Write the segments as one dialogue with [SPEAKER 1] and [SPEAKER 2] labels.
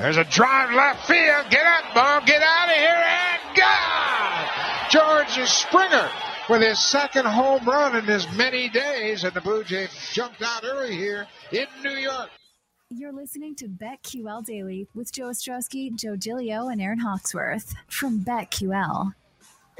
[SPEAKER 1] There's a drive left field. Get up, ball. Get out of here and gone. George Springer with his second home run in as many days, and the Blue Jays jumped out early here in New York.
[SPEAKER 2] You're listening to BetQL Daily with Joe Ostrowski, Joe Gilio, and Aaron Hawksworth from BetQL.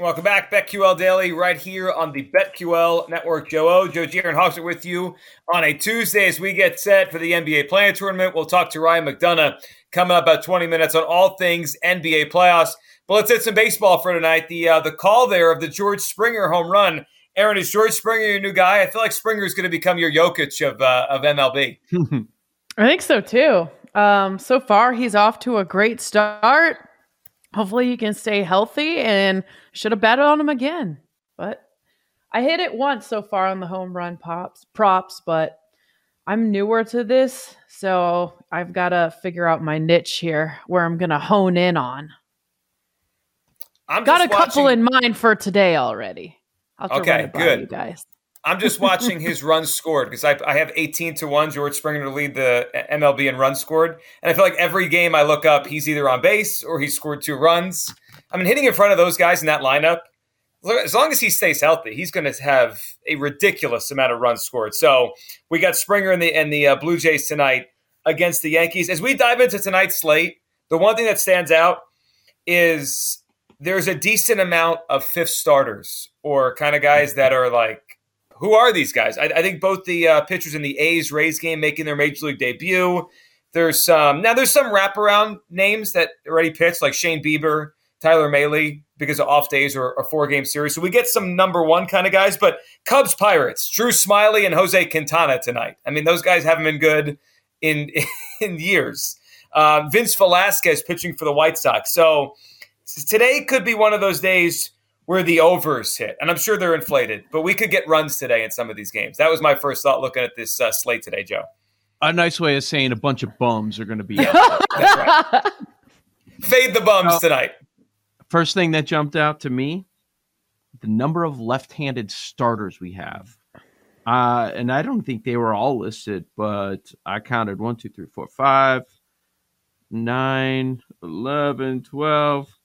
[SPEAKER 3] Welcome back, BetQL Daily, right here on the BetQL Network. Joe O, Joe G, Aaron Hawksworth with you on a Tuesday as we get set for the NBA Play-In Tournament. We'll talk to Ryan McDonough coming up about 20 minutes on all things NBA playoffs. But let's hit some baseball for tonight. The uh, the call there of the George Springer home run. Aaron, is George Springer your new guy? I feel like Springer is going to become your Jokic of uh, of MLB.
[SPEAKER 4] I think so too. Um, so far, he's off to a great start. Hopefully, he can stay healthy and should have betted on him again. But I hit it once so far on the home run pops props, but I'm newer to this, so I've got to figure out my niche here where I'm going to hone in on. I've got a couple in mind for today already.
[SPEAKER 3] I'll okay, good, you guys. I'm just watching his runs scored because I, I, have 18 to 1 George Springer to lead the MLB in runs scored. And I feel like every game I look up, he's either on base or he's scored two runs. I mean, hitting in front of those guys in that lineup, as long as he stays healthy, he's going to have a ridiculous amount of runs scored. So we got Springer and the, and the uh, Blue Jays tonight against the Yankees. As we dive into tonight's slate, the one thing that stands out is there's a decent amount of fifth starters or kind of guys that are like who are these guys? I, I think both the uh, pitchers in the A's Rays game making their major league debut. There's some now. There's some wraparound names that already pitched, like Shane Bieber, Tyler Mahle, because of off days or a four game series. So we get some number one kind of guys. But Cubs Pirates, Drew Smyly, and Jose Quintana tonight. I mean, those guys haven't been good in in years. Um, Vince Velasquez pitching for the White Sox. So today could be one of those days where the overs hit, and I'm sure they're inflated. But we could get runs today in some of these games. That was my first thought looking at this uh, slate today, Joe.
[SPEAKER 5] A nice way of saying a bunch of bums are going to be. That's
[SPEAKER 3] right. Fade the bums uh, tonight.
[SPEAKER 5] First thing that jumped out to me: the number of left-handed starters we have. Uh, and I don't think they were all listed, but I counted one, two, three, four, five, nine, 11, 12,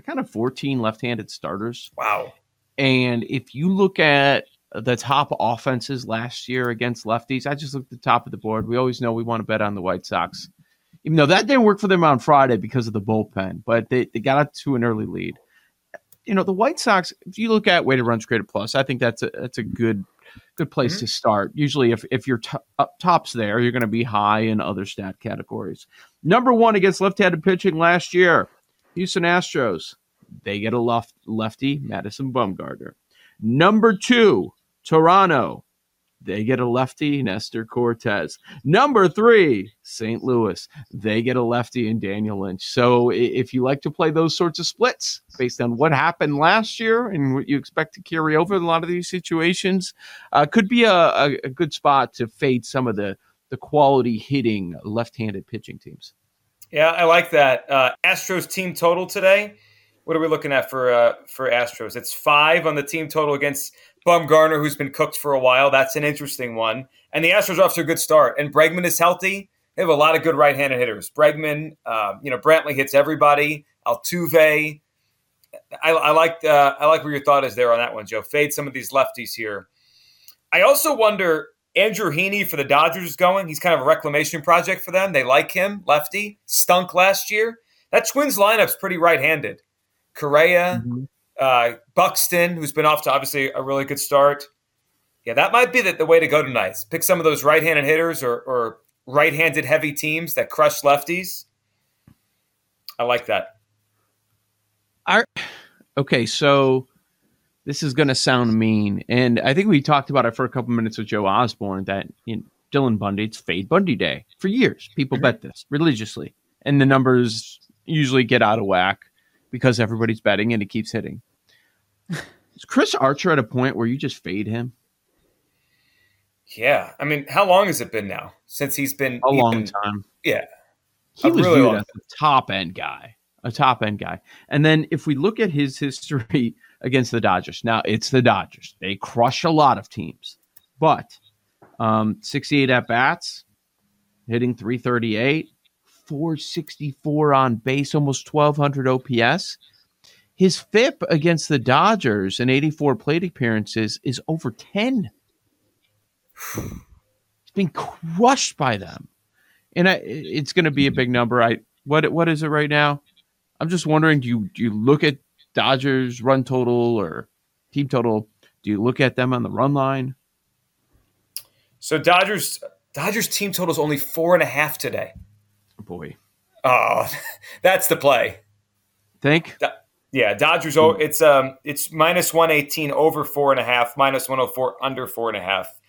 [SPEAKER 5] kind of 14 left-handed starters.
[SPEAKER 3] Wow.
[SPEAKER 5] And if you look at the top offenses last year against lefties, I just looked at the top of the board. We always know we want to bet on the White Sox. Even though that didn't work for them on Friday because of the bullpen, but they, they got up to an early lead. You know, the White Sox, if you look at weighted runs created plus, I think that's a that's a good good place mm-hmm. to start. Usually, if if you're up tops there, you're going to be high in other stat categories. Number one against left-handed pitching last year, Houston Astros, they get a left, lefty, Madison Bumgarner. Number two, Toronto, they get a lefty, Nestor Cortes. Number three, St. Louis, they get a lefty in Daniel Lynch. So if you like to play those sorts of splits based on what happened last year and what you expect to carry over in a lot of these situations, uh, could be a, a, a good spot to fade some of the the quality hitting left-handed pitching teams.
[SPEAKER 3] Yeah, I like that. Uh, Astros team total today. What are we looking at for uh, for Astros? It's five on the team total against Bumgarner, who's been cooked for a while. That's an interesting one. And the Astros are off to a good start. And Bregman is healthy. They have a lot of good right-handed hitters. Bregman, uh, you know, Brantley hits everybody. Altuve. I, I like uh, I like where your thought is there on that one, Joe. Fade some of these lefties here. I also wonder Andrew Heaney for the Dodgers is going. He's kind of a reclamation project for them. They like him, lefty, stunk last year. That Twins lineup's pretty right-handed. Correa, mm-hmm. uh, Buxton, who's been off to obviously a really good start. Yeah, that might be the, the way to go tonight. Pick some of those right-handed hitters or, or right-handed heavy teams that crush lefties. I like that.
[SPEAKER 5] Our, okay, so this is going to sound mean, and I think we talked about it for a couple minutes with Joe Osborne that you know, Dylan Bundy, it's Fade Bundy Day for years. People mm-hmm. bet this religiously, and the numbers usually get out of whack because everybody's betting and it keeps hitting. Is Chris Archer at a point where you just fade him?
[SPEAKER 3] Yeah, I mean, how long has it been now since he's been
[SPEAKER 5] a long time?
[SPEAKER 3] Yeah,
[SPEAKER 5] he was really viewed as a top end guy, a top end guy. And then if we look at his history against the Dodgers, now it's the Dodgers. They crush a lot of teams, but um, 68 at bats, hitting 338, 464 on base, almost 1200 OPS. His FIP against the Dodgers in 84 plate appearances is over 10. It's been crushed by them. And I, it's going to be a big number. I what what is it right now? I'm just wondering do you do you look at Dodgers run total or team total? Do you look at them on the run line?
[SPEAKER 3] So Dodgers Dodgers team total is only four and a half today.
[SPEAKER 5] Oh boy.
[SPEAKER 3] Oh, that's the play.
[SPEAKER 5] Think?
[SPEAKER 3] Yeah, Dodgers. Oh, it's um, it's minus one eighteen over four and a half, minus one hundred four under four and a half.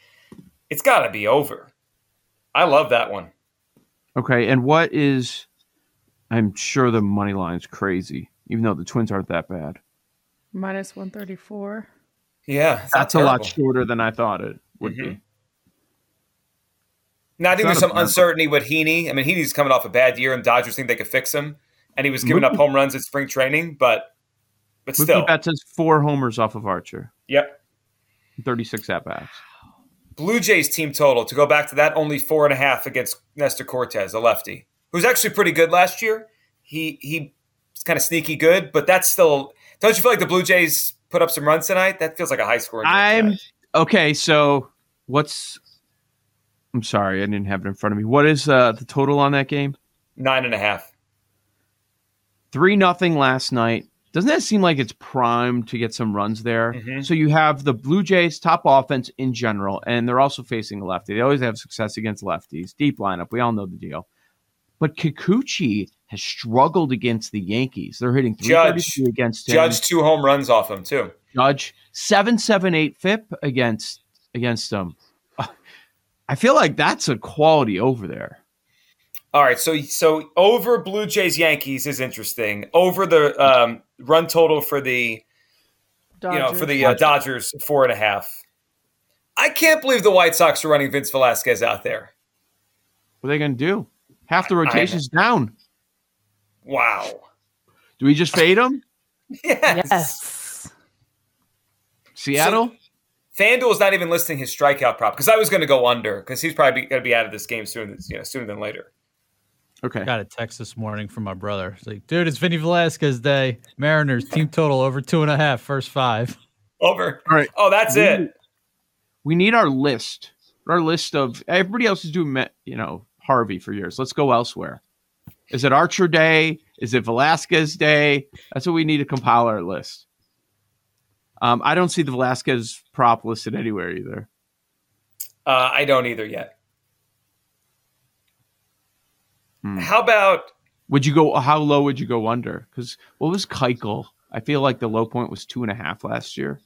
[SPEAKER 3] It's got to be over. I love that one.
[SPEAKER 5] Okay, and what is? I'm sure the money line's crazy, even though the Twins aren't that bad.
[SPEAKER 4] Minus one thirty four.
[SPEAKER 3] Yeah,
[SPEAKER 5] that's a lot shorter than I thought it would mm-hmm. be.
[SPEAKER 3] Now I think there's some uncertainty with Heaney. I mean, Heaney's coming off a bad year, and Dodgers think they could fix him and he was giving Mookie, up home runs at spring training, but but
[SPEAKER 5] Mookie
[SPEAKER 3] still,
[SPEAKER 5] Betts has four homers off of Archer.
[SPEAKER 3] Yep,
[SPEAKER 5] thirty six at bats.
[SPEAKER 3] Blue Jays team total to go back to that only four and a half against Nestor Cortes, a lefty who's actually pretty good last year. He he he's kind of sneaky good, but that's still. Don't you feel like the Blue Jays put up some runs tonight? That feels like a high score.
[SPEAKER 5] I'm okay. So what's? I'm sorry, I didn't have it in front of me. What is uh, the total on that game?
[SPEAKER 3] Nine and a half.
[SPEAKER 5] Three nothing last night. Doesn't that seem like it's primed to get some runs there? Mm-hmm. So you have the Blue Jays top offense in general, and they're also facing a lefty. They always have success against lefties. Deep lineup. We all know the deal. But Kikuchi has struggled against the Yankees. They're hitting 332 against him.
[SPEAKER 3] Judge two home runs off him too.
[SPEAKER 5] Judge seven seven eight FIP against against them. I feel like that's a quality over there.
[SPEAKER 3] All right, so so over Blue Jays Yankees is interesting. Over the um, run total for the Dodgers. you know for the uh, Dodgers four and a half. I can't believe the White Sox are running Vince Velasquez out there.
[SPEAKER 5] What are they going to do? Half the rotation's down.
[SPEAKER 3] Wow.
[SPEAKER 5] Do we just fade him?
[SPEAKER 3] yes.
[SPEAKER 4] yes.
[SPEAKER 5] Seattle.
[SPEAKER 3] So, FanDuel is not even listing his strikeout prop because I was going to go under because he's probably going to be out of this game soon, you know, sooner than later.
[SPEAKER 5] Okay.
[SPEAKER 6] Got a text this morning from my brother. It's like, dude, it's Vinny Velasquez day. Mariners team total over two and a half, first five.
[SPEAKER 3] Over.
[SPEAKER 5] All right.
[SPEAKER 3] Oh, that's
[SPEAKER 5] we,
[SPEAKER 3] it.
[SPEAKER 5] We need our list. Our list of everybody else is doing, you know, Harvey for years. Let's go elsewhere. Is it Archer Day? Is it Velasquez Day? That's what we need to compile our list. Um, I don't see the Velasquez prop listed anywhere either.
[SPEAKER 3] Uh, I don't either yet. Hmm. How about?
[SPEAKER 5] Would you go? How low would you go under? Because what was Keuchel? I feel like the low point was two and a half last year,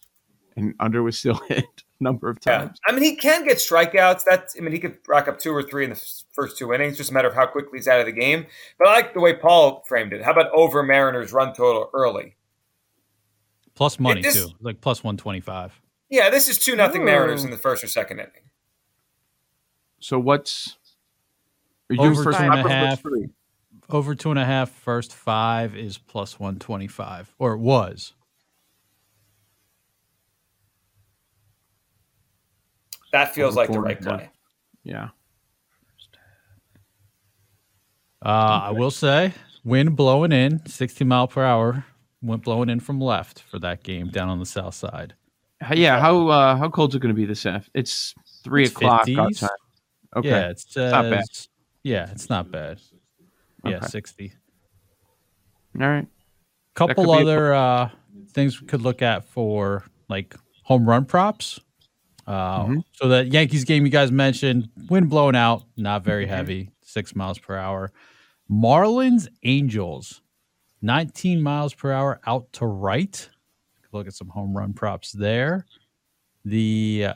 [SPEAKER 5] and under was still hit number of times.
[SPEAKER 3] Yeah. I mean, he can get strikeouts. That's I mean, he could rack up two or three in the first two innings. Just a matter of how quickly he's out of the game. But I like the way Paul framed it. How about over Mariners run total early?
[SPEAKER 6] Plus money this, too, like plus one twenty five.
[SPEAKER 3] Yeah, this is two nothing Mariners in the first or second inning.
[SPEAKER 5] So what's
[SPEAKER 6] over two and a half. Over two and a half. First five is plus one twenty five, or it was.
[SPEAKER 3] That feels over like the right play.
[SPEAKER 5] Yeah.
[SPEAKER 6] Uh, I will say, wind blowing in, 60 mile per hour, went blowing in from left for that game down on the south side.
[SPEAKER 5] Yeah, how uh, how cold's it going to be this afternoon? It's three it's o'clock 50s. time.
[SPEAKER 6] Okay, yeah, it's, uh, it's not bad. Yeah, it's not bad. Yeah, okay. 60.
[SPEAKER 5] All right.
[SPEAKER 6] Couple other a- uh, things we could look at for like home run props. Uh, mm-hmm. So that Yankees game you guys mentioned, wind blowing out, not very mm-hmm. heavy, six miles per hour. Marlins Angels, 19 miles per hour out to right. Look at some home run props there. The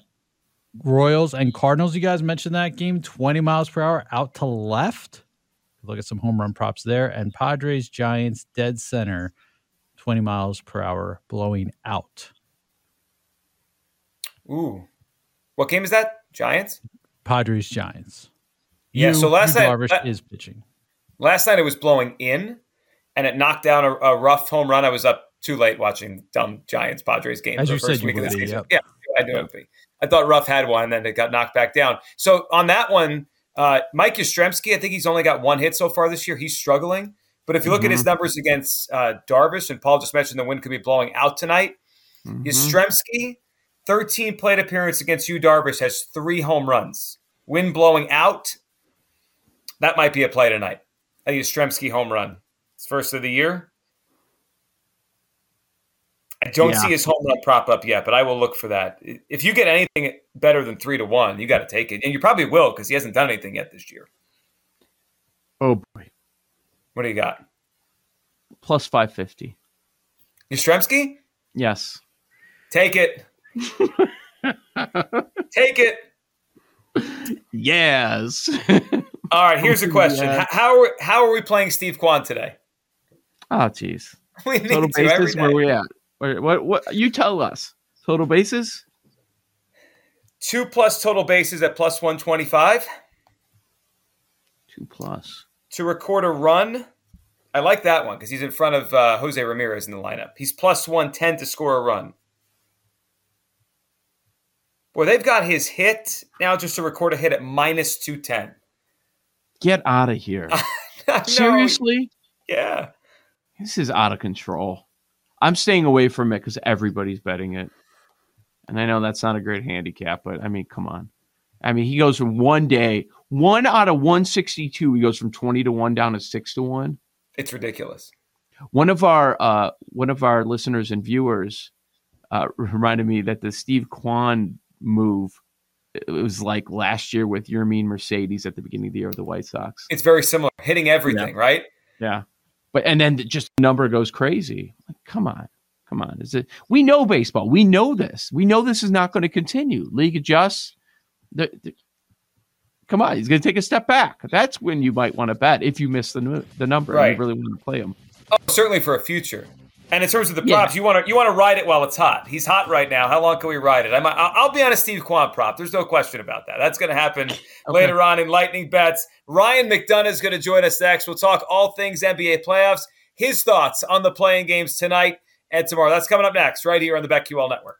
[SPEAKER 6] Royals and Cardinals, you guys mentioned that game, 20 miles per hour out to left. Look at some home run props there. And Padres, Giants, dead center, 20 miles per hour blowing out.
[SPEAKER 3] Ooh. What game is that? Giants?
[SPEAKER 6] Padres, Giants.
[SPEAKER 3] Yeah, so last night
[SPEAKER 6] Darvish is pitching.
[SPEAKER 3] Last night it was blowing in and it knocked down a, a Ruf home run. I was up too late watching dumb Giants Padres game.
[SPEAKER 6] As you said, you would be,
[SPEAKER 3] yep. Yeah, I knew it. I thought Ruf had one, and then it got knocked back down. So on that one, Uh, Mike Yastrzemski, I think he's only got one hit so far this year. He's struggling. But if you look mm-hmm. at his mm-hmm. numbers against uh, Darvish, and Paul just mentioned the wind could be blowing out tonight, mm-hmm. Yastrzemski, 13 plate appearance against Yu Darvish, has three home runs. Wind blowing out, that might be a play tonight. A Yastrzemski home run. It's first of the year. I don't yeah. see his home run prop up yet, but I will look for that. If you get anything better than three to one, you got to take it, and you probably will because he hasn't done anything yet this year.
[SPEAKER 5] Oh boy,
[SPEAKER 3] what do you got?
[SPEAKER 5] Plus five fifty.
[SPEAKER 3] Yastrzemski?
[SPEAKER 5] Yes.
[SPEAKER 3] Take it. take it.
[SPEAKER 5] Yes.
[SPEAKER 3] All right. Here's a question: yes. How are how are we playing Steve Kwan today?
[SPEAKER 5] Oh, jeez. Total bases. Where we at? What, what, what? You tell us. Total bases?
[SPEAKER 3] Two plus total bases at plus 125.
[SPEAKER 5] Two plus.
[SPEAKER 3] To record a run. I like that one because he's in front of uh, Jose Ramirez in the lineup. He's plus 110 to score a run. Boy, they've got his hit now just to record a hit at minus 210.
[SPEAKER 5] Get out of here. Seriously?
[SPEAKER 3] Yeah.
[SPEAKER 5] This is out of control. I'm staying away from it because everybody's betting it. And I know that's not a great handicap, but I mean, come on. I mean, he goes from one day, one out of 162, he goes from 20 to 1 down to 6 to 1.
[SPEAKER 3] It's ridiculous.
[SPEAKER 5] One of our uh, one of our listeners and viewers uh, reminded me that the Steve Kwan move it was like last year with Yermin Mercedes at the beginning of the year of the White Sox.
[SPEAKER 3] It's very similar, hitting everything,
[SPEAKER 5] yeah.
[SPEAKER 3] right?
[SPEAKER 5] Yeah. But and then just the number goes crazy. Like, come on, come on. Is it? We know baseball. We know this. We know this is not going to continue. League adjusts. The, the, come on, he's going to take a step back. That's when you might want to bet if you miss the the number. Right. And you really want to play him.
[SPEAKER 3] Oh, certainly for a future. And in terms of the props, yeah. you want to you want to ride it while it's hot. He's hot right now. How long can we ride it? I'm, I'll be on a Steve Kwan prop. There's no question about that. That's going to happen okay. later on in Lightning Bets. Ryan McDonough is going to join us next. We'll talk all things NBA playoffs. His thoughts on the play-in games tonight and tomorrow. That's coming up next, right here on the BetQL Network.